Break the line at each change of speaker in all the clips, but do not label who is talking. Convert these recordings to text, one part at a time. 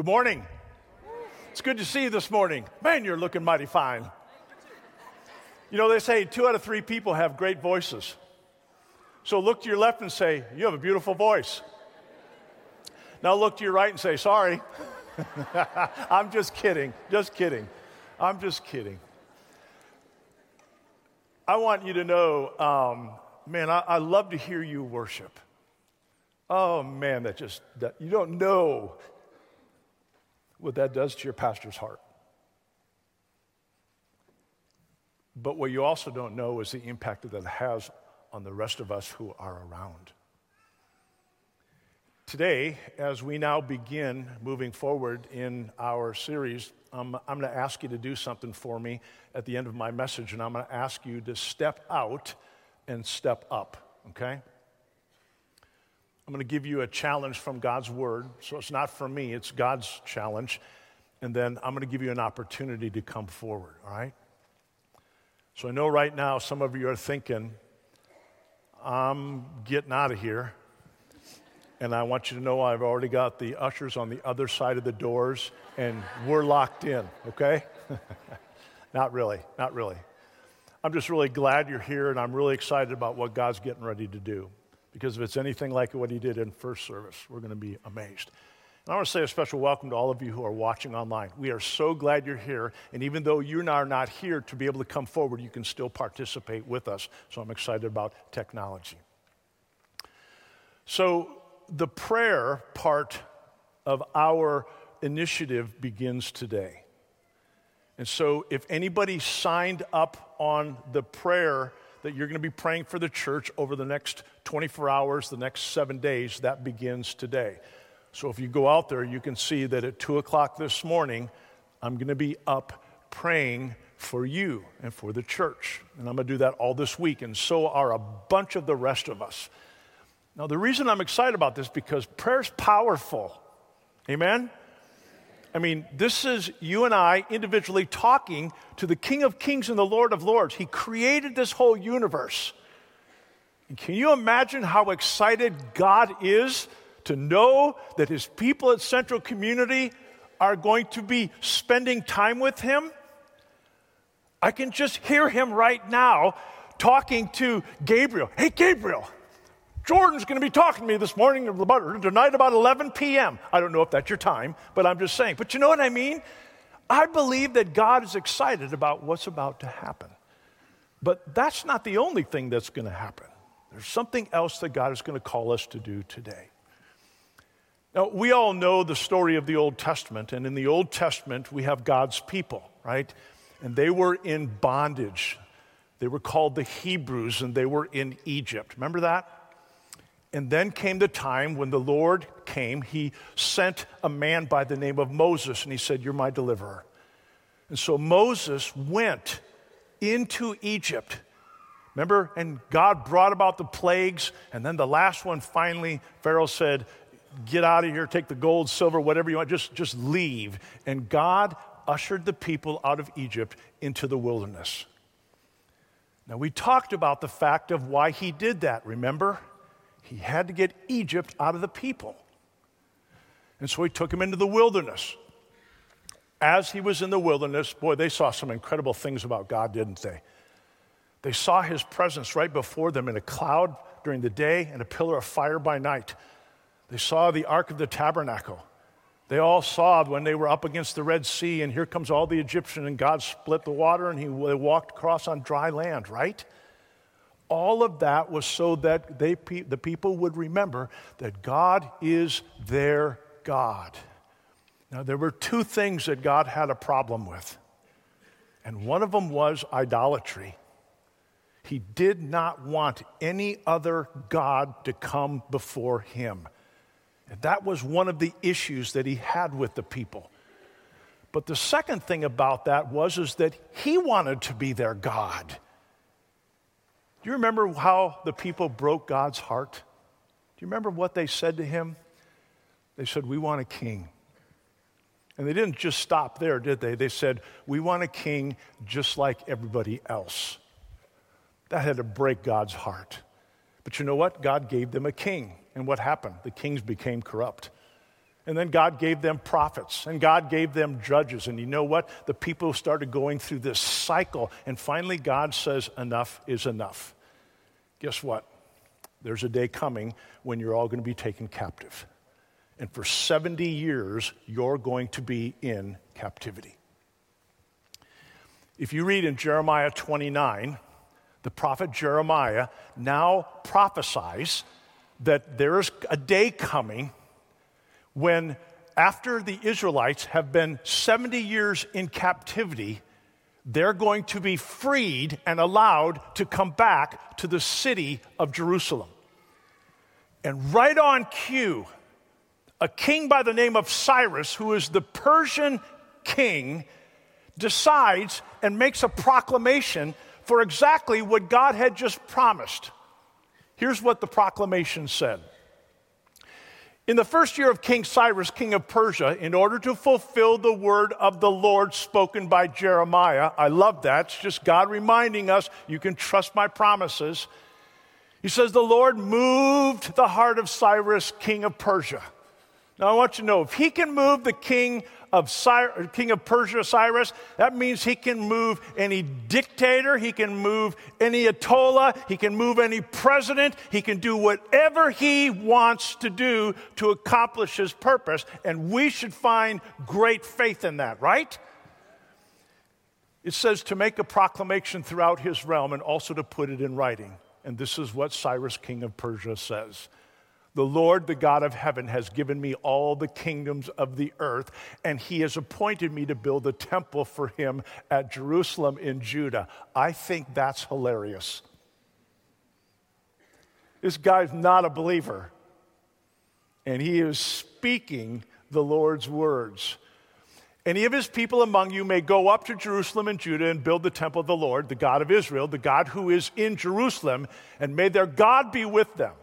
Good morning. It's good to see you this morning. Man, you're looking mighty fine. You know, they say two out of three people have great voices. So look to your left and say, You have a beautiful voice. Now look to your right and say, Sorry. I'm just kidding. Just kidding. I'm just kidding. I want you to know, um, man, I, I love to hear you worship. Oh man, that just, that, you don't know what that does to your pastor's heart. But what you also don't know is the impact that it has on the rest of us who are around. Today, as we now begin moving forward in our series, um, I'm going to ask you to do something for me at the end of my message, and I'm going to ask you to step out and step up, okay? I'm going to give you a challenge from God's word. So it's not from me, it's God's challenge. And then I'm going to give you an opportunity to come forward, all right? So I know right now some of you are thinking, I'm getting out of here. And I want you to know I've already got the ushers on the other side of the doors, and we're locked in, okay? not really, not really. I'm just really glad you're here, and I'm really excited about what God's getting ready to do. Because if it's anything like what he did in first service, we're going to be amazed. And I want to say a special welcome to all of you who are watching online. We are so glad you're here. And even though you are not here to be able to come forward, you can still participate with us. So I'm excited about technology. So the prayer part of our initiative begins today. And so if anybody signed up on the prayer that you're going to be praying for the church over the next 24 hours, the next seven days. That begins today. So if you go out there, you can see that at 2 o'clock this morning, I'm going to be up praying for you and for the church. And I'm going to do that all this week, and so are a bunch of the rest of us. Now, the reason I'm excited about this because prayer's powerful. Amen? I mean, this is you and I individually talking to the King of Kings and the Lord of Lords. He created this whole universe. And can you imagine how excited God is to know that his people at Central Community are going to be spending time with him? I can just hear him right now talking to Gabriel. Hey, Gabriel, Jordan's going to be talking to me this morning about tonight about 11 p.m. I don't know if that's your time, but I'm just saying. But you know what I mean? I believe that God is excited about what's about to happen. But that's not the only thing that's going to happen. There's something else that God is going to call us to do today. Now, we all know the story of the Old Testament, and in the Old Testament, we have God's people, right? And they were in bondage. They were called the Hebrews, and they were in Egypt. Remember that? And then came the time when the Lord came. He sent a man by the name of Moses, and he said, You're my deliverer. And so Moses went into Egypt. Remember? And God brought about the plagues. And then the last one, finally, Pharaoh said, Get out of here, take the gold, silver, whatever you want, just, just leave. And God ushered the people out of Egypt into the wilderness. Now, we talked about the fact of why he did that, remember? He had to get Egypt out of the people. And so he took him into the wilderness. As he was in the wilderness, boy, they saw some incredible things about God, didn't they? They saw his presence right before them in a cloud during the day and a pillar of fire by night. They saw the Ark of the Tabernacle. They all saw when they were up against the Red Sea, and here comes all the Egyptian, and God split the water, and he, they walked across on dry land, right? All of that was so that they, the people would remember that God is their God. Now, there were two things that God had a problem with, and one of them was idolatry. He did not want any other God to come before him. And that was one of the issues that he had with the people. But the second thing about that was is that he wanted to be their God. Do you remember how the people broke God's heart? Do you remember what they said to him? They said, We want a king. And they didn't just stop there, did they? They said, We want a king just like everybody else. That had to break God's heart. But you know what? God gave them a king. And what happened? The kings became corrupt. And then God gave them prophets, and God gave them judges. And you know what? The people started going through this cycle, and finally God says, Enough is enough. Guess what? There's a day coming when you're all going to be taken captive. And for 70 years, you're going to be in captivity. If you read in Jeremiah 29, the prophet Jeremiah now prophesies that there is a day coming when, after the Israelites have been 70 years in captivity, they're going to be freed and allowed to come back to the city of Jerusalem. And right on cue, a king by the name of Cyrus, who is the Persian king, decides and makes a proclamation for exactly what God had just promised. Here's what the proclamation said in the first year of King Cyrus, king of Persia, in order to fulfill the word of the Lord spoken by Jeremiah, I love that. It's just God reminding us you can trust my promises. He says, The Lord moved the heart of Cyrus, king of Persia. Now, I want you to know if he can move the king of Cyrus, king of Persia, Cyrus, that means he can move any dictator, he can move any Ayatollah, he can move any president, he can do whatever he wants to do to accomplish his purpose. And we should find great faith in that, right? It says to make a proclamation throughout his realm and also to put it in writing. And this is what Cyrus, king of Persia, says. The Lord, the God of heaven, has given me all the kingdoms of the earth, and he has appointed me to build a temple for him at Jerusalem in Judah. I think that's hilarious. This guy's not a believer, and he is speaking the Lord's words. Any of his people among you may go up to Jerusalem and Judah and build the temple of the Lord, the God of Israel, the God who is in Jerusalem, and may their God be with them.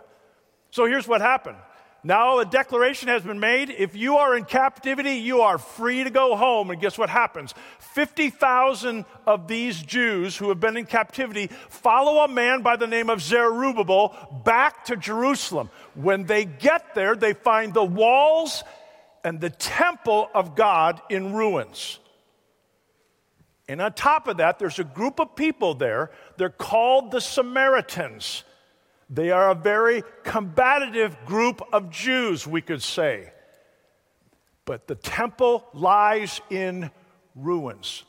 So here's what happened. Now a declaration has been made. If you are in captivity, you are free to go home. And guess what happens? 50,000 of these Jews who have been in captivity follow a man by the name of Zerubbabel back to Jerusalem. When they get there, they find the walls and the temple of God in ruins. And on top of that, there's a group of people there. They're called the Samaritans. They are a very combative group of Jews, we could say. But the temple lies in ruins.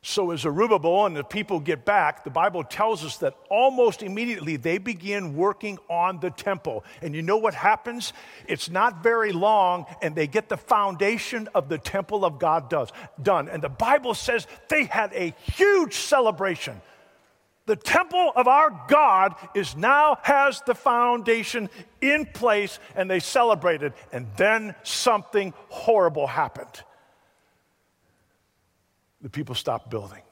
So, as Zerubbabel and the people get back, the Bible tells us that almost immediately they begin working on the temple. And you know what happens? It's not very long, and they get the foundation of the temple of God does, done. And the Bible says they had a huge celebration the temple of our God is now has the foundation in place and they celebrated and then something horrible happened. The people stopped building.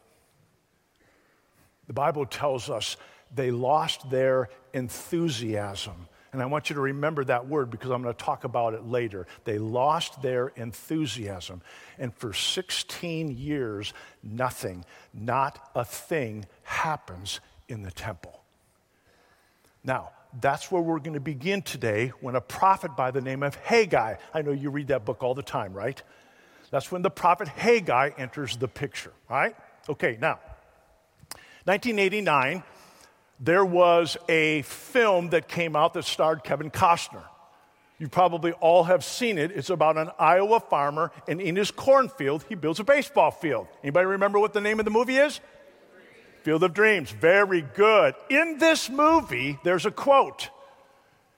The Bible tells us they lost their enthusiasm and I want you to remember that word because I'm going to talk about it later. They lost their enthusiasm. And for 16 years, nothing, not a thing happens in the temple. Now, that's where we're going to begin today when a prophet by the name of Haggai, I know you read that book all the time, right? That's when the prophet Haggai enters the picture, right? Okay, now, 1989, there was a film that came out that starred Kevin Costner. You probably all have seen it. It's about an Iowa farmer, and in his cornfield, he builds a baseball field. Anybody remember what the name of the movie is? Field of Dreams. Very good. In this movie, there's a quote.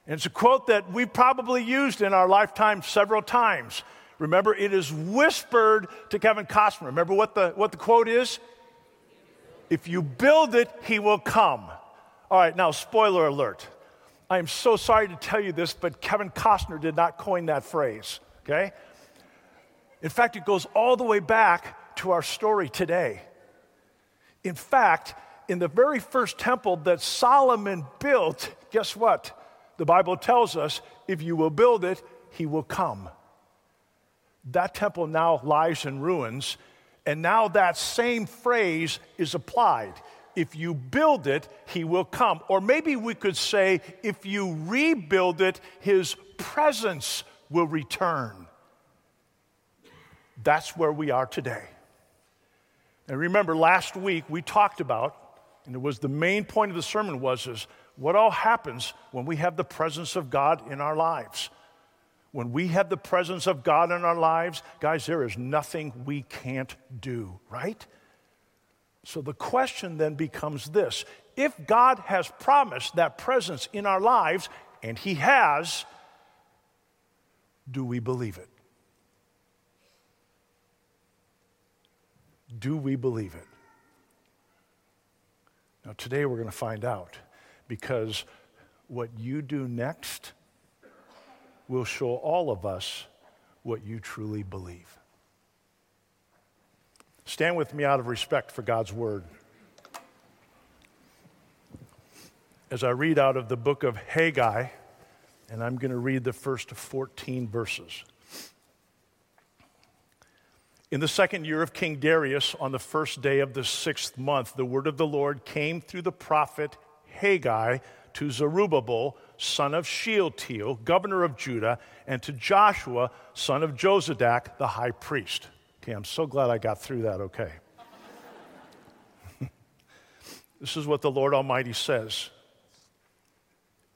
And it's a quote that we probably used in our lifetime several times. Remember, it is whispered to Kevin Costner. Remember what the, what the quote is? If you build it, he will come. All right, now, spoiler alert. I am so sorry to tell you this, but Kevin Costner did not coin that phrase, okay? In fact, it goes all the way back to our story today. In fact, in the very first temple that Solomon built, guess what? The Bible tells us if you will build it, he will come. That temple now lies in ruins, and now that same phrase is applied. If you build it, he will come. Or maybe we could say, if you rebuild it, his presence will return. That's where we are today. And remember, last week we talked about, and it was the main point of the sermon was, is what all happens when we have the presence of God in our lives. When we have the presence of God in our lives, guys, there is nothing we can't do, right? So the question then becomes this if God has promised that presence in our lives, and He has, do we believe it? Do we believe it? Now, today we're going to find out because what you do next will show all of us what you truly believe. Stand with me out of respect for God's word. As I read out of the book of Haggai, and I'm going to read the first 14 verses. In the second year of King Darius, on the first day of the sixth month, the word of the Lord came through the prophet Haggai to Zerubbabel, son of Shealtiel, governor of Judah, and to Joshua, son of Jozadak, the high priest. Okay, I'm so glad I got through that okay. this is what the Lord Almighty says.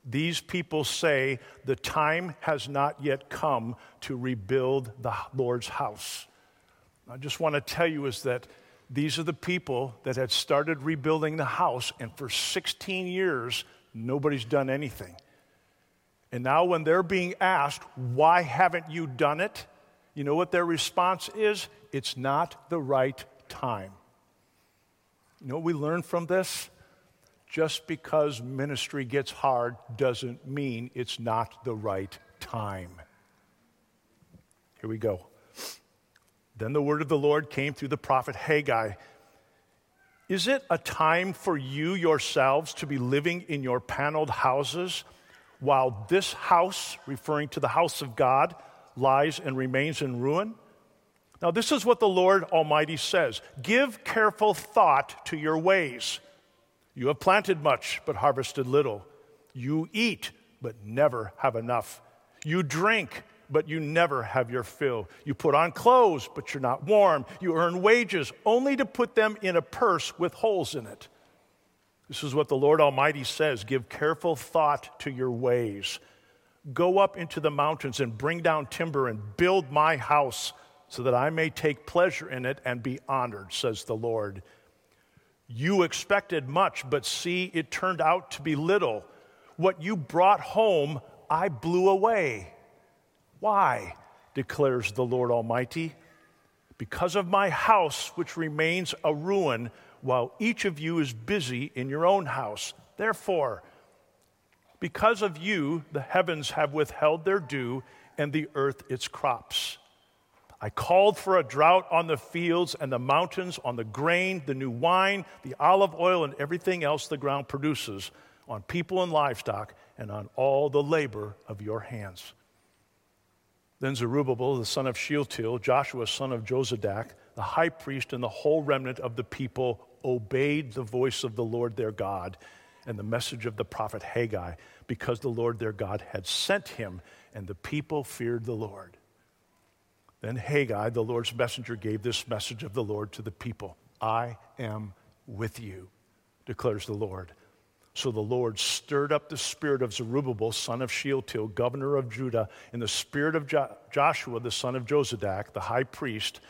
These people say the time has not yet come to rebuild the Lord's house. I just want to tell you is that these are the people that had started rebuilding the house, and for 16 years, nobody's done anything. And now, when they're being asked, why haven't you done it? You know what their response is? It's not the right time. You know we learn from this? Just because ministry gets hard doesn't mean it's not the right time. Here we go. Then the word of the Lord came through the prophet Haggai. Is it a time for you yourselves to be living in your paneled houses while this house, referring to the house of God, lies and remains in ruin? Now, this is what the Lord Almighty says Give careful thought to your ways. You have planted much, but harvested little. You eat, but never have enough. You drink, but you never have your fill. You put on clothes, but you're not warm. You earn wages only to put them in a purse with holes in it. This is what the Lord Almighty says Give careful thought to your ways. Go up into the mountains and bring down timber and build my house so that I may take pleasure in it and be honored, says the Lord. You expected much, but see, it turned out to be little. What you brought home, I blew away. Why? declares the Lord Almighty. Because of my house, which remains a ruin, while each of you is busy in your own house. Therefore, because of you, the heavens have withheld their dew, and the earth its crops. I called for a drought on the fields and the mountains, on the grain, the new wine, the olive oil, and everything else the ground produces, on people and livestock, and on all the labor of your hands. Then Zerubbabel, the son of Shealtiel, Joshua, son of Jozadak, the high priest, and the whole remnant of the people obeyed the voice of the Lord their God and the message of the prophet Haggai, because the Lord their God had sent him, and the people feared the Lord. Then Haggai, the Lord's messenger, gave this message of the Lord to the people I am with you, declares the Lord. So the Lord stirred up the spirit of Zerubbabel, son of Shealtiel, governor of Judah, and the spirit of jo- Joshua, the son of Jozadak, the high priest,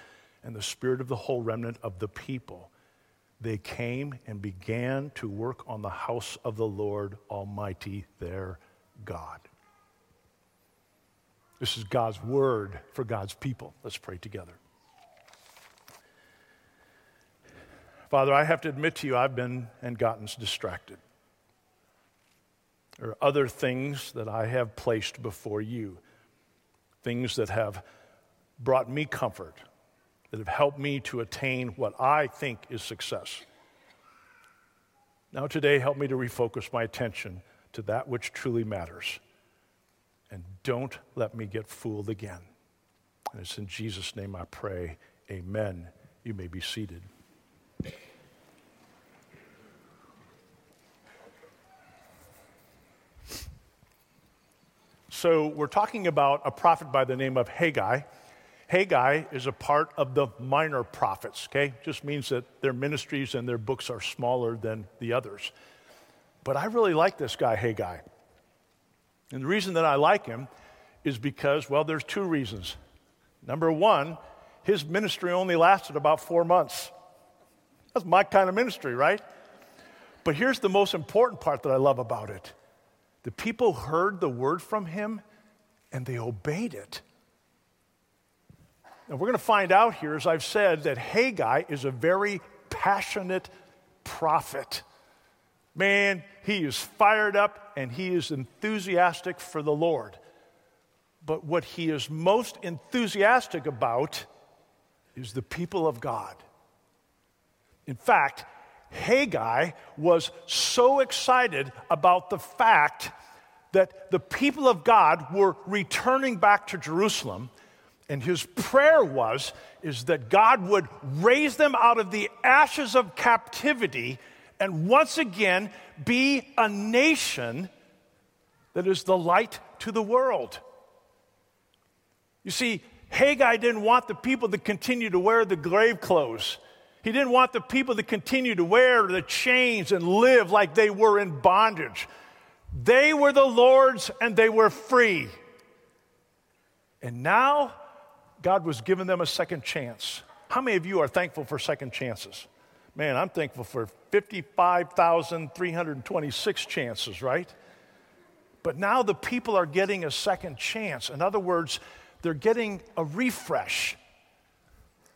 and the spirit of the whole remnant of the people. They came and began to work on the house of the Lord Almighty, their God. This is God's word for God's people. Let's pray together. Father, I have to admit to you, I've been and gotten distracted There are other things that I have placed before you, things that have brought me comfort, that have helped me to attain what I think is success. Now, today, help me to refocus my attention to that which truly matters. And don't let me get fooled again. And it's in Jesus' name I pray. Amen. You may be seated. So we're talking about a prophet by the name of Haggai. Haggai is a part of the minor prophets, okay? Just means that their ministries and their books are smaller than the others. But I really like this guy, Haggai. And the reason that I like him is because, well, there's two reasons. Number one, his ministry only lasted about four months. That's my kind of ministry, right? But here's the most important part that I love about it the people heard the word from him and they obeyed it. And we're going to find out here, as I've said, that Haggai is a very passionate prophet. Man, he is fired up and he is enthusiastic for the Lord. But what he is most enthusiastic about is the people of God. In fact, Haggai was so excited about the fact that the people of God were returning back to Jerusalem and his prayer was is that God would raise them out of the ashes of captivity and once again be a nation that is the light to the world. You see, Haggai didn't want the people to continue to wear the grave clothes. He didn't want the people to continue to wear the chains and live like they were in bondage. They were the Lord's and they were free. And now God was giving them a second chance. How many of you are thankful for second chances? Man, I'm thankful for 55,326 chances, right? But now the people are getting a second chance. In other words, they're getting a refresh.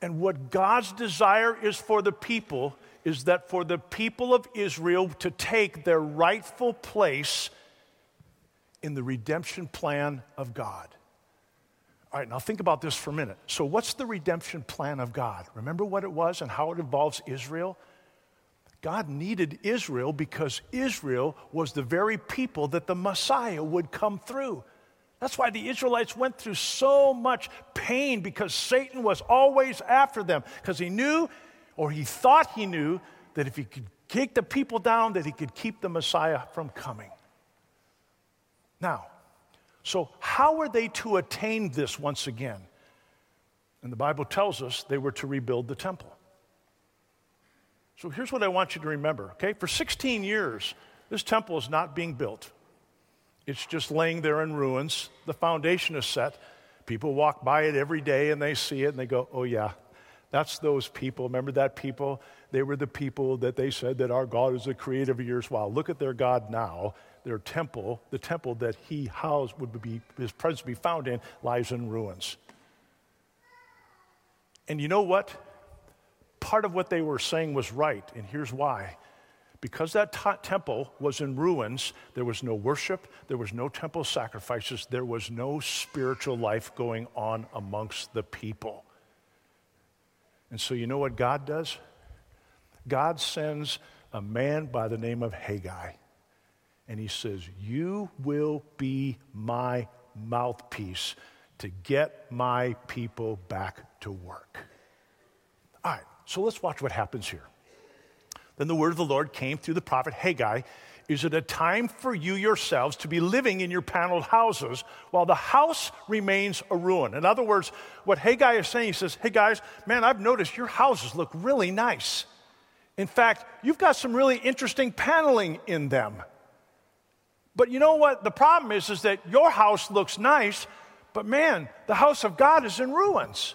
And what God's desire is for the people is that for the people of Israel to take their rightful place in the redemption plan of God. All right, now think about this for a minute. So, what's the redemption plan of God? Remember what it was and how it involves Israel? God needed Israel because Israel was the very people that the Messiah would come through. That's why the Israelites went through so much pain because Satan was always after them because he knew or he thought he knew that if he could kick the people down that he could keep the Messiah from coming. Now, so how were they to attain this once again? And the Bible tells us they were to rebuild the temple. So here's what I want you to remember, okay? For 16 years, this temple is not being built. It's just laying there in ruins. The foundation is set. People walk by it every day and they see it and they go, oh, yeah, that's those people. Remember that people? They were the people that they said that our God is the creator of years. Wow, look at their God now. Their temple, the temple that he housed would be, his presence be found in, lies in ruins. And you know what? Part of what they were saying was right, and here's why because that t- temple was in ruins, there was no worship, there was no temple sacrifices, there was no spiritual life going on amongst the people. And so, you know what God does? God sends a man by the name of Haggai, and he says, You will be my mouthpiece to get my people back to work. All right, so let's watch what happens here. Then the word of the Lord came through the prophet Haggai. Is it a time for you yourselves to be living in your paneled houses while the house remains a ruin? In other words, what Haggai is saying, he says, Hey guys, man, I've noticed your houses look really nice. In fact, you've got some really interesting paneling in them. But you know what? The problem is, is that your house looks nice, but man, the house of God is in ruins.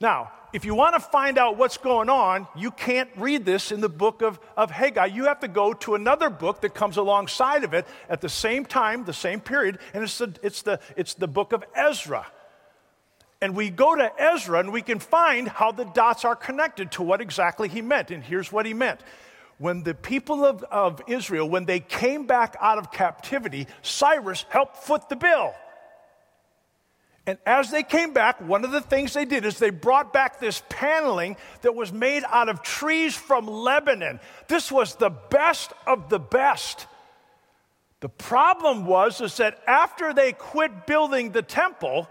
Now, if you want to find out what's going on, you can't read this in the book of, of Haggai. You have to go to another book that comes alongside of it at the same time, the same period, and it's the, it's the, it's the book of Ezra. And we go to Ezra and we can find how the dots are connected to what exactly he meant. And here's what he meant. When the people of, of Israel, when they came back out of captivity, Cyrus helped foot the bill. And as they came back, one of the things they did is they brought back this paneling that was made out of trees from Lebanon. This was the best of the best. The problem was is that after they quit building the temple,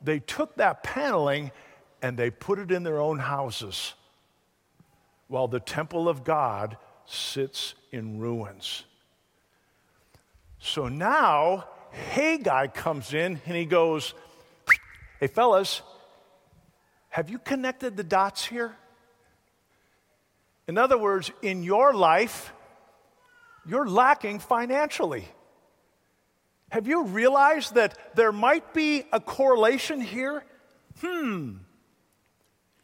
they took that paneling and they put it in their own houses while the temple of God sits in ruins. So now Haggai comes in and he goes, Hey, fellas, have you connected the dots here? In other words, in your life, you're lacking financially. Have you realized that there might be a correlation here? Hmm.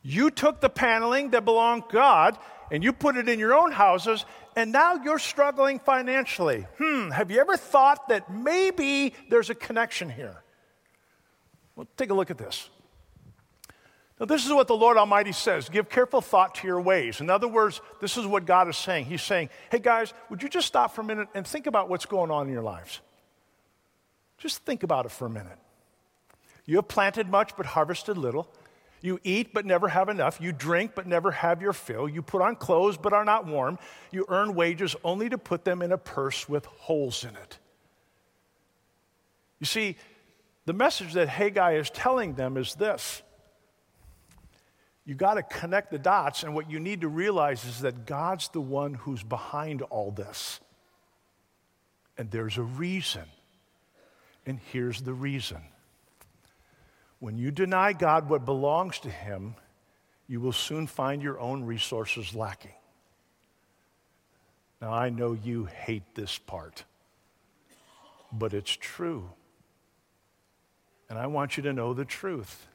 You took the paneling that belonged God and you put it in your own houses, and now you're struggling financially. Hmm. Have you ever thought that maybe there's a connection here? Well, take a look at this. Now, this is what the Lord Almighty says give careful thought to your ways. In other words, this is what God is saying. He's saying, hey guys, would you just stop for a minute and think about what's going on in your lives? Just think about it for a minute. You have planted much but harvested little. You eat but never have enough. You drink but never have your fill. You put on clothes but are not warm. You earn wages only to put them in a purse with holes in it. You see, the message that Haggai is telling them is this you got to connect the dots, and what you need to realize is that God's the one who's behind all this. And there's a reason. And here's the reason when you deny God what belongs to Him, you will soon find your own resources lacking. Now, I know you hate this part, but it's true. And I want you to know the truth.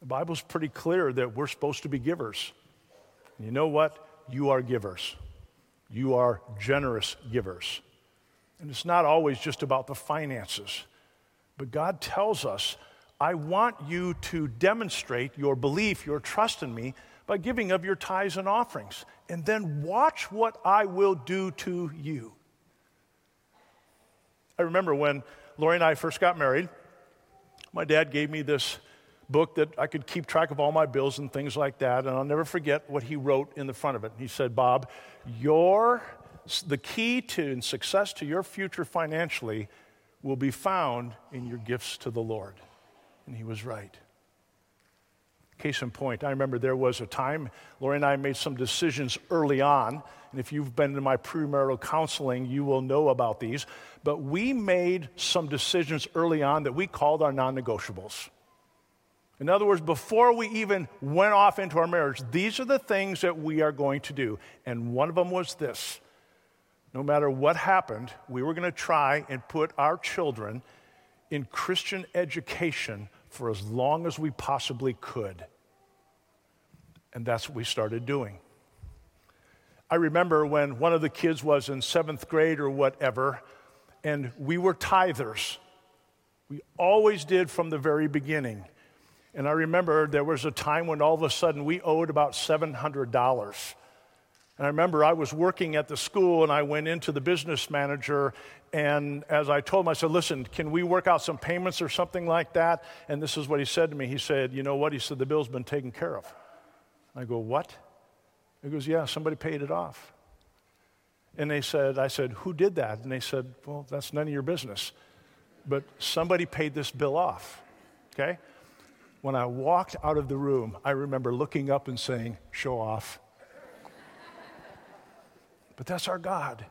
The Bible's pretty clear that we're supposed to be givers. And you know what? You are givers. You are generous givers. And it's not always just about the finances. But God tells us, I want you to demonstrate your belief, your trust in me, by giving of your tithes and offerings. And then watch what I will do to you. I remember when Lori and I first got married, my dad gave me this book that I could keep track of all my bills and things like that. And I'll never forget what he wrote in the front of it. He said, Bob, your the key to success to your future financially will be found in your gifts to the Lord. And he was right. Case in point, I remember there was a time, Lori and I made some decisions early on. And if you've been to my premarital counseling, you will know about these. But we made some decisions early on that we called our non negotiables. In other words, before we even went off into our marriage, these are the things that we are going to do. And one of them was this no matter what happened, we were going to try and put our children in Christian education for as long as we possibly could. And that's what we started doing. I remember when one of the kids was in seventh grade or whatever, and we were tithers. We always did from the very beginning. And I remember there was a time when all of a sudden we owed about $700. And I remember I was working at the school and I went into the business manager. And as I told him, I said, Listen, can we work out some payments or something like that? And this is what he said to me. He said, You know what? He said, The bill's been taken care of. I go, What? He goes, Yeah, somebody paid it off. And they said, I said, Who did that? And they said, Well, that's none of your business. But somebody paid this bill off. Okay? When I walked out of the room, I remember looking up and saying, Show off. But that's our God.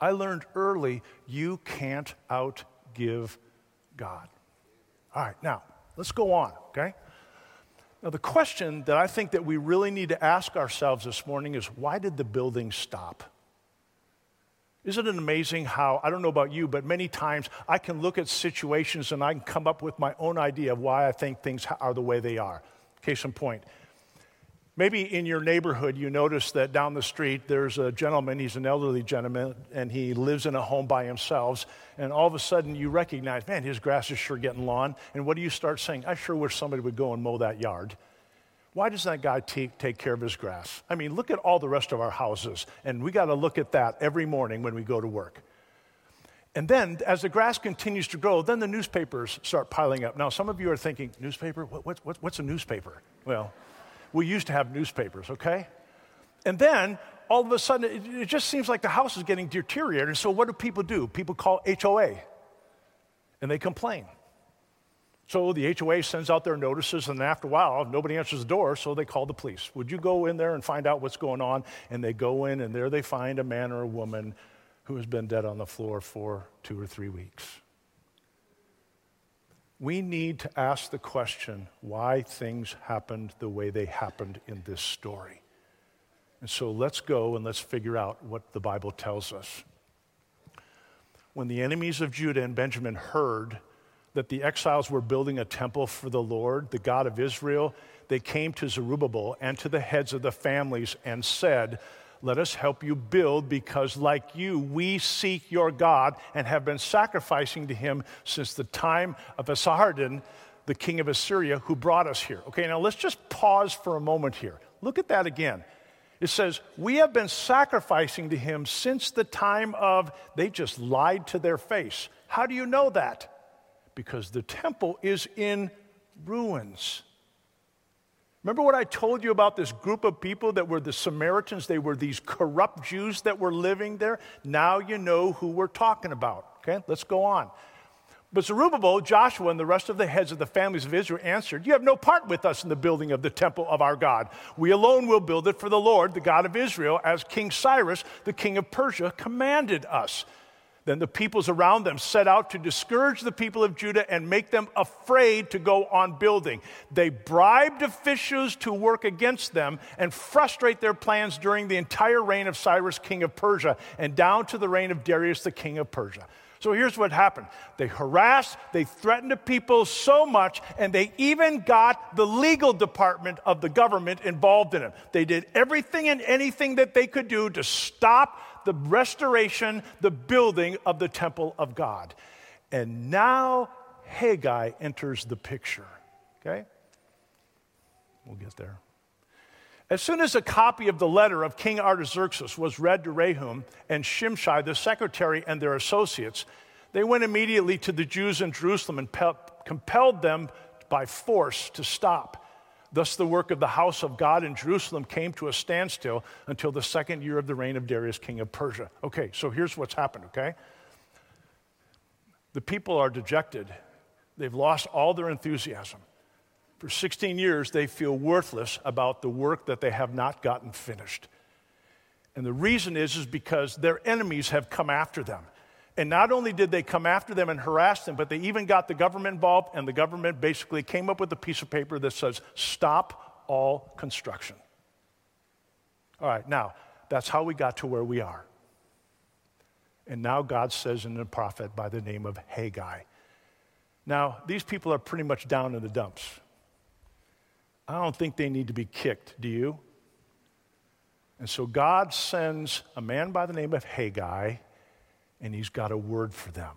I learned early you can't outgive God. All right, now let's go on, okay? Now the question that I think that we really need to ask ourselves this morning is why did the building stop? Isn't it amazing how, I don't know about you, but many times I can look at situations and I can come up with my own idea of why I think things are the way they are. Case in point, Maybe in your neighborhood, you notice that down the street there's a gentleman, he's an elderly gentleman, and he lives in a home by himself. And all of a sudden you recognize, man, his grass is sure getting long. And what do you start saying? I sure wish somebody would go and mow that yard. Why does that guy take, take care of his grass? I mean, look at all the rest of our houses, and we got to look at that every morning when we go to work. And then, as the grass continues to grow, then the newspapers start piling up. Now, some of you are thinking, newspaper? What, what, what's a newspaper? Well, we used to have newspapers, okay? And then all of a sudden, it, it just seems like the house is getting deteriorated. So what do people do? People call HOA and they complain. So the HOA sends out their notices, and after a while, nobody answers the door, so they call the police. Would you go in there and find out what's going on? And they go in, and there they find a man or a woman who has been dead on the floor for two or three weeks. We need to ask the question why things happened the way they happened in this story. And so let's go and let's figure out what the Bible tells us. When the enemies of Judah and Benjamin heard that the exiles were building a temple for the Lord, the God of Israel, they came to Zerubbabel and to the heads of the families and said, Let us help you build, because like you, we seek your God and have been sacrificing to him since the time of Esarhaddon, the king of Assyria, who brought us here. Okay, now let's just pause for a moment here. Look at that again. It says, We have been sacrificing to him since the time of, they just lied to their face. How do you know that? Because the temple is in ruins. Remember what I told you about this group of people that were the Samaritans? They were these corrupt Jews that were living there. Now you know who we're talking about. Okay, let's go on. But Zerubbabel, Joshua, and the rest of the heads of the families of Israel answered, You have no part with us in the building of the temple of our God. We alone will build it for the Lord, the God of Israel, as King Cyrus, the king of Persia, commanded us. Then the peoples around them set out to discourage the people of Judah and make them afraid to go on building. They bribed officials to work against them and frustrate their plans during the entire reign of Cyrus, king of Persia, and down to the reign of Darius, the king of Persia. So here's what happened they harassed, they threatened the people so much, and they even got the legal department of the government involved in it. They did everything and anything that they could do to stop the restoration, the building of the temple of God. And now Haggai enters the picture. Okay? We'll get there. As soon as a copy of the letter of King Artaxerxes was read to Rahum and Shimshai, the secretary, and their associates, they went immediately to the Jews in Jerusalem and pe- compelled them by force to stop. Thus, the work of the house of God in Jerusalem came to a standstill until the second year of the reign of Darius, king of Persia. Okay, so here's what's happened, okay? The people are dejected, they've lost all their enthusiasm. For 16 years, they feel worthless about the work that they have not gotten finished. And the reason is, is because their enemies have come after them. And not only did they come after them and harass them, but they even got the government involved, and the government basically came up with a piece of paper that says, Stop all construction. All right, now, that's how we got to where we are. And now God says in a prophet by the name of Haggai. Now, these people are pretty much down in the dumps. I don't think they need to be kicked, do you? And so God sends a man by the name of Haggai, and he's got a word for them.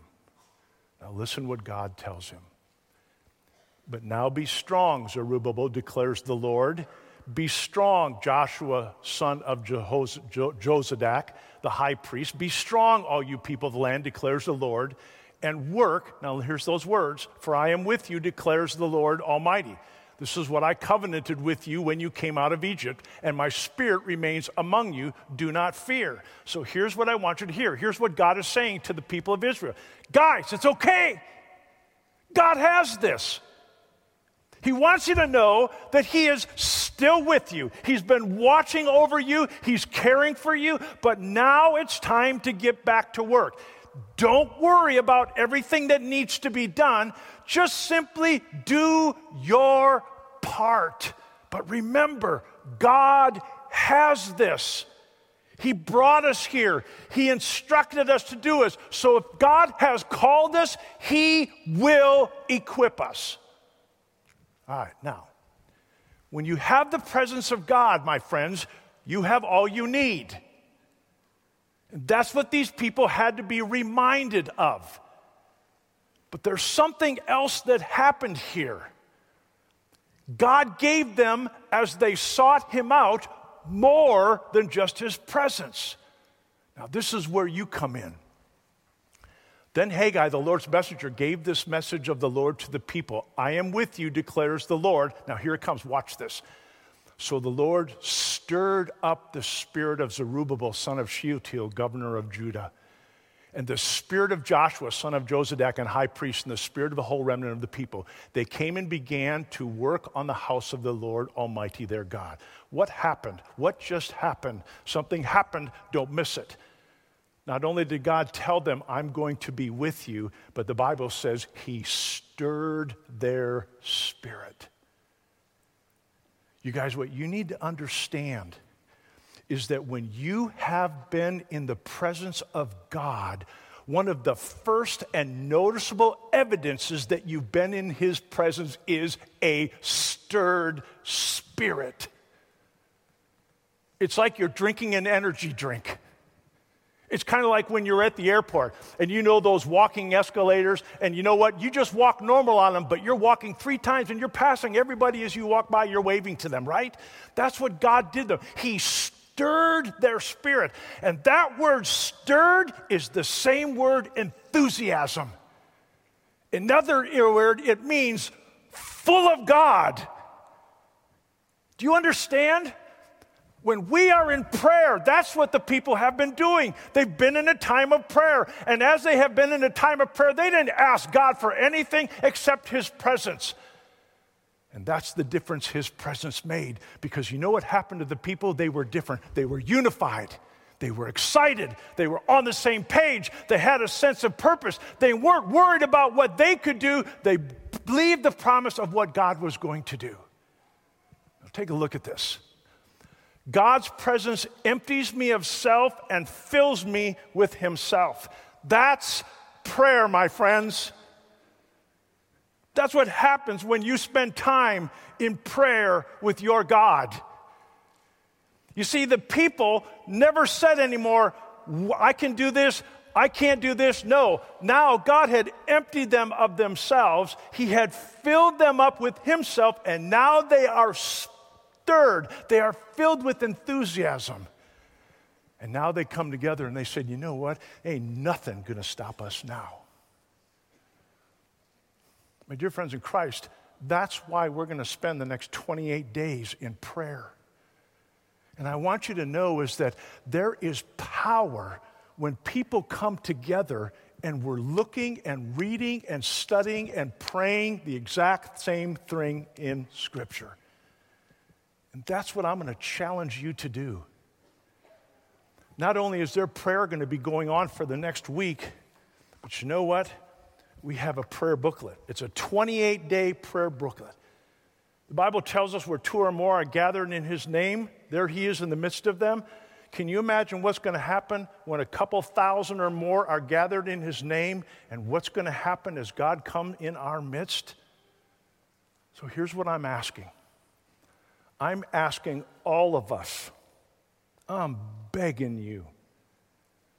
Now, listen what God tells him. But now be strong, Zerubbabel declares the Lord. Be strong, Joshua, son of Jehoz- Jozadak, the high priest. Be strong, all you people of the land, declares the Lord, and work. Now, here's those words For I am with you, declares the Lord Almighty. This is what I covenanted with you when you came out of Egypt, and my spirit remains among you. Do not fear. So here's what I want you to hear. Here's what God is saying to the people of Israel Guys, it's okay. God has this. He wants you to know that He is still with you. He's been watching over you, He's caring for you, but now it's time to get back to work. Don't worry about everything that needs to be done. Just simply do your part. But remember, God has this. He brought us here. He instructed us to do this. So if God has called us, He will equip us. All right, now, when you have the presence of God, my friends, you have all you need. That's what these people had to be reminded of. But there's something else that happened here. God gave them, as they sought Him out, more than just His presence. Now, this is where you come in. Then Haggai, the Lord's messenger, gave this message of the Lord to the people I am with you, declares the Lord. Now, here it comes. Watch this. So the Lord stirred up the spirit of Zerubbabel, son of Shealtiel, governor of Judah and the spirit of Joshua, son of Jozadak, and high priest, and the spirit of the whole remnant of the people. They came and began to work on the house of the Lord Almighty their God. What happened? What just happened? Something happened, don't miss it. Not only did God tell them, I'm going to be with you, but the Bible says he stirred their spirit. You guys, what you need to understand is that when you have been in the presence of God, one of the first and noticeable evidences that you've been in his presence is a stirred spirit. It's like you're drinking an energy drink. It's kind of like when you're at the airport and you know those walking escalators, and you know what? You just walk normal on them, but you're walking three times and you're passing everybody as you walk by, you're waving to them, right? That's what God did them. He stirred their spirit. And that word stirred is the same word enthusiasm. Another word, it means full of God. Do you understand? When we are in prayer, that's what the people have been doing. They've been in a time of prayer. And as they have been in a time of prayer, they didn't ask God for anything except His presence. And that's the difference His presence made. Because you know what happened to the people? They were different, they were unified. They were excited. They were on the same page. They had a sense of purpose. They weren't worried about what they could do. They believed the promise of what God was going to do. Now, take a look at this. God's presence empties me of self and fills me with Himself. That's prayer, my friends. That's what happens when you spend time in prayer with your God. You see, the people never said anymore, I can do this, I can't do this. No, now God had emptied them of themselves, He had filled them up with Himself, and now they are stirred. They are filled with enthusiasm. And now they come together and they said, you know what? Ain't nothing to stop us now. My dear friends in Christ, that's why we're going to spend the next 28 days in prayer. And I want you to know is that there is power when people come together and we're looking and reading and studying and praying the exact same thing in Scripture. And that's what I'm going to challenge you to do. Not only is there prayer going to be going on for the next week, but you know what? We have a prayer booklet. It's a 28 day prayer booklet. The Bible tells us where two or more are gathered in His name, there He is in the midst of them. Can you imagine what's going to happen when a couple thousand or more are gathered in His name and what's going to happen as God come in our midst? So here's what I'm asking I'm asking all of us, I'm begging you,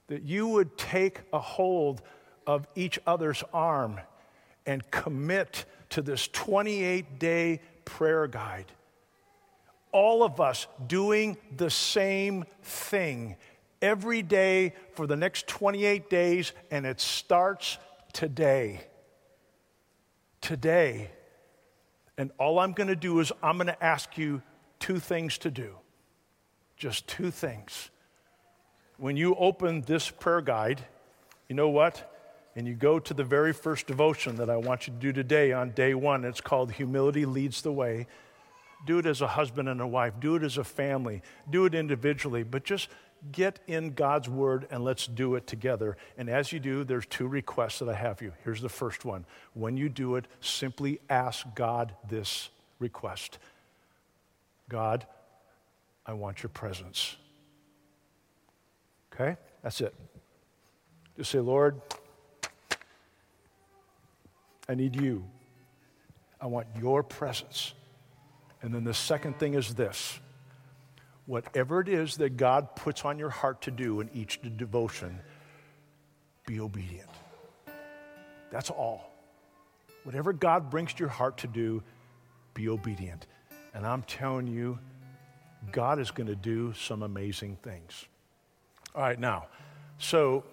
that you would take a hold of each other's arm and commit to this 28 day prayer guide. All of us doing the same thing every day for the next 28 days, and it starts today. Today. And all I'm going to do is I'm going to ask you two things to do. Just two things. When you open this prayer guide, you know what? And you go to the very first devotion that I want you to do today on day one. It's called Humility Leads the Way. Do it as a husband and a wife, do it as a family, do it individually, but just get in God's word and let's do it together. And as you do, there's two requests that I have you. Here's the first one. When you do it, simply ask God this request God, I want your presence. Okay? That's it. Just say, Lord, I need you. I want your presence. And then the second thing is this whatever it is that God puts on your heart to do in each devotion, be obedient. That's all. Whatever God brings to your heart to do, be obedient. And I'm telling you, God is going to do some amazing things. All right, now, so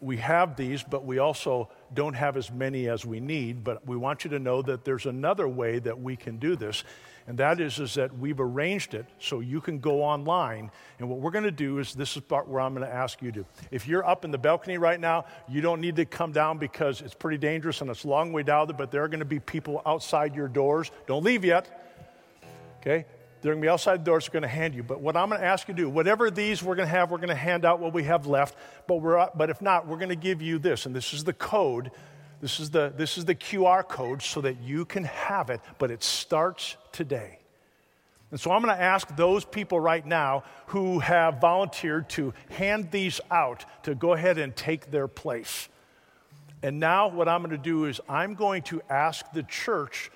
we have these, but we also don't have as many as we need. But we want you to know that there's another way that we can do this. And that is, is that we've arranged it so you can go online. And what we're going to do is this is part where I'm going to ask you to. If you're up in the balcony right now, you don't need to come down because it's pretty dangerous and it's a long way down there, but there are going to be people outside your doors. Don't leave yet. Okay? They're going to be outside the doors. They're going to hand you. But what I'm going to ask you to do, whatever these we're going to have, we're going to hand out what we have left. But, we're, but if not, we're going to give you this. And this is the code. This is the, this is the QR code so that you can have it. But it starts today. And so I'm going to ask those people right now who have volunteered to hand these out to go ahead and take their place. And now, what I'm going to do is I'm going to ask the church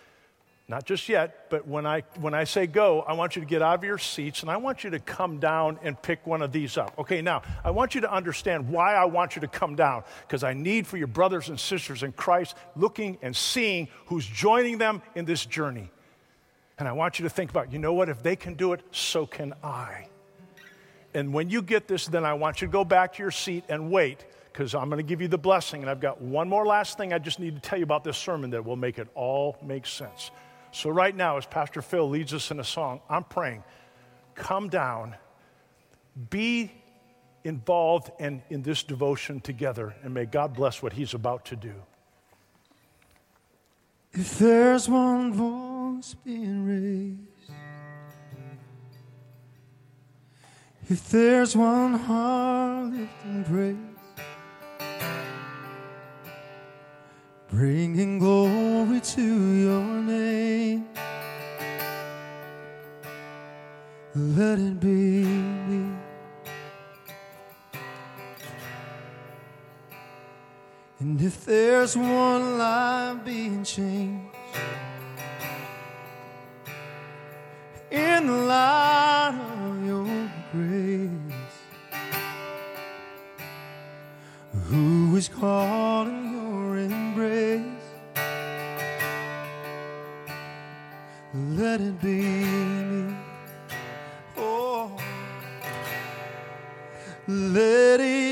not just yet, but when I, when I say go, I want you to get out of your seats and I want you to come down and pick one of these up. Okay, now, I want you to understand why I want you to come down, because I need for your brothers and sisters in Christ looking and seeing who's joining them in this journey. And I want you to think about, you know what, if they can do it, so can I. And when you get this, then I want you to go back to your seat and wait, because I'm going to give you the blessing. And I've got one more last thing I just need to tell you about this sermon that will make it all make sense. So, right now, as Pastor Phil leads us in a song, I'm praying, come down, be involved in, in this devotion together, and may God bless what He's about to do.
If there's one voice being raised, if there's one heart lifting praise, bringing glory to your name. Let it be me. And if there's one life being changed in the light of your grace, who is calling embrace? Let it be me. Oh, let it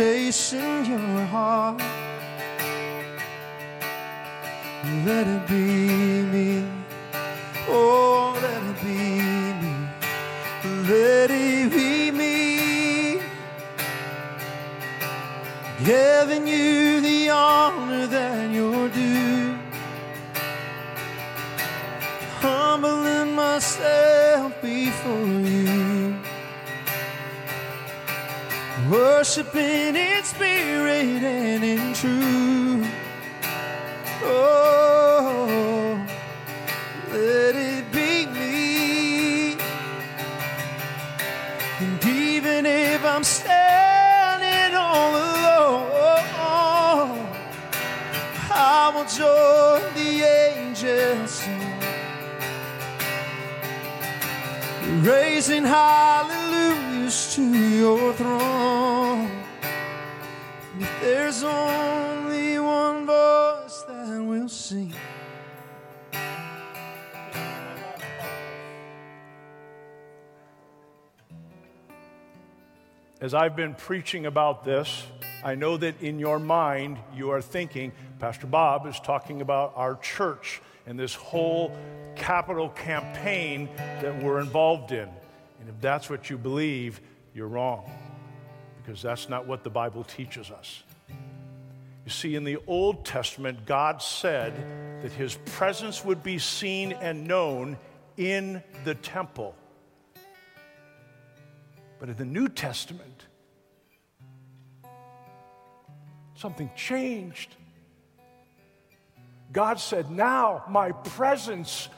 chasing your heart, let it be and
As I've been preaching about this, I know that in your mind you are thinking, Pastor Bob is talking about our church and this whole capital campaign that we're involved in. And if that's what you believe, you're wrong, because that's not what the Bible teaches us. You see, in the Old Testament, God said that his presence would be seen and known in the temple. But in the New Testament, something changed. God said, Now my presence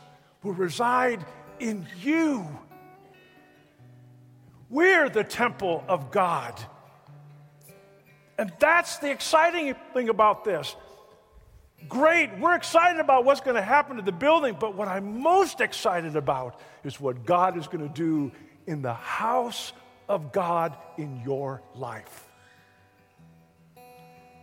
will reside in you. We're the temple of God. And that's the exciting thing about this. Great, we're excited about what's going to happen to the building, but what I'm most excited about is what God is going to do in the house of God in your life.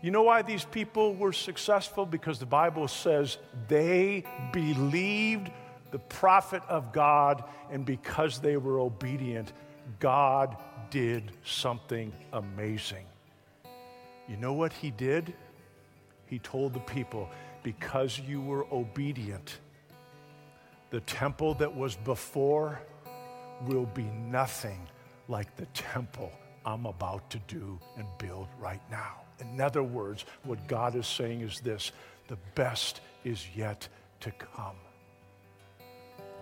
You know why these people were successful? Because the Bible says they believed the prophet of God, and because they were obedient, God did something amazing. You know what he did? He told the people, because you were obedient, the temple that was before will be nothing like the temple I'm about to do and build right now. In other words, what God is saying is this the best is yet to come.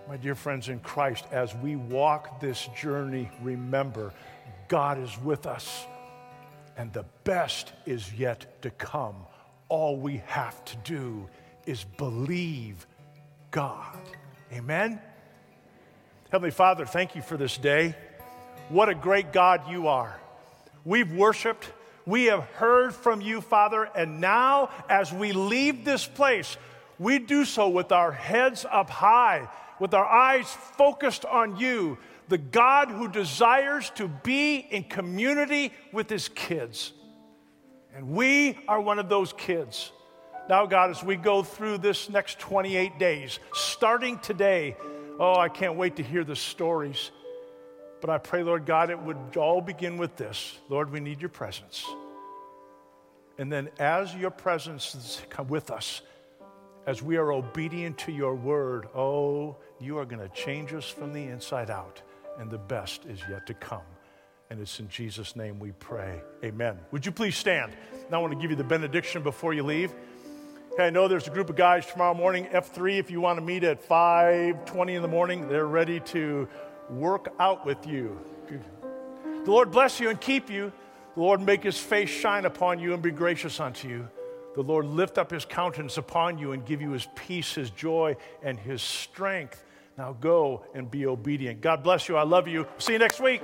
My dear friends in Christ, as we walk this journey, remember God is with us, and the best is yet to come. All we have to do is believe God. Amen? Heavenly Father, thank you for this day. What a great God you are. We've worshiped, we have heard from you, Father, and now as we leave this place, we do so with our heads up high, with our eyes focused on you, the God who desires to be in community with his kids. And we are one of those kids. Now, God, as we go through this next 28 days, starting today, oh, I can't wait to hear the stories. But I pray, Lord God, it would all begin with this Lord, we need your presence. And then, as your presence come with us, as we are obedient to your word, oh, you are going to change us from the inside out, and the best is yet to come. And it's in Jesus' name we pray. Amen. Would you please stand? Now I want to give you the benediction before you leave. Hey, I know there's a group of guys tomorrow morning, F3, if you want to meet at 5:20 in the morning, they're ready to work out with you. The Lord bless you and keep you. The Lord make his face shine upon you and be gracious unto you. The Lord lift up his countenance upon you and give you his peace, his joy, and his strength. Now go and be obedient. God bless you. I love you. See you next week.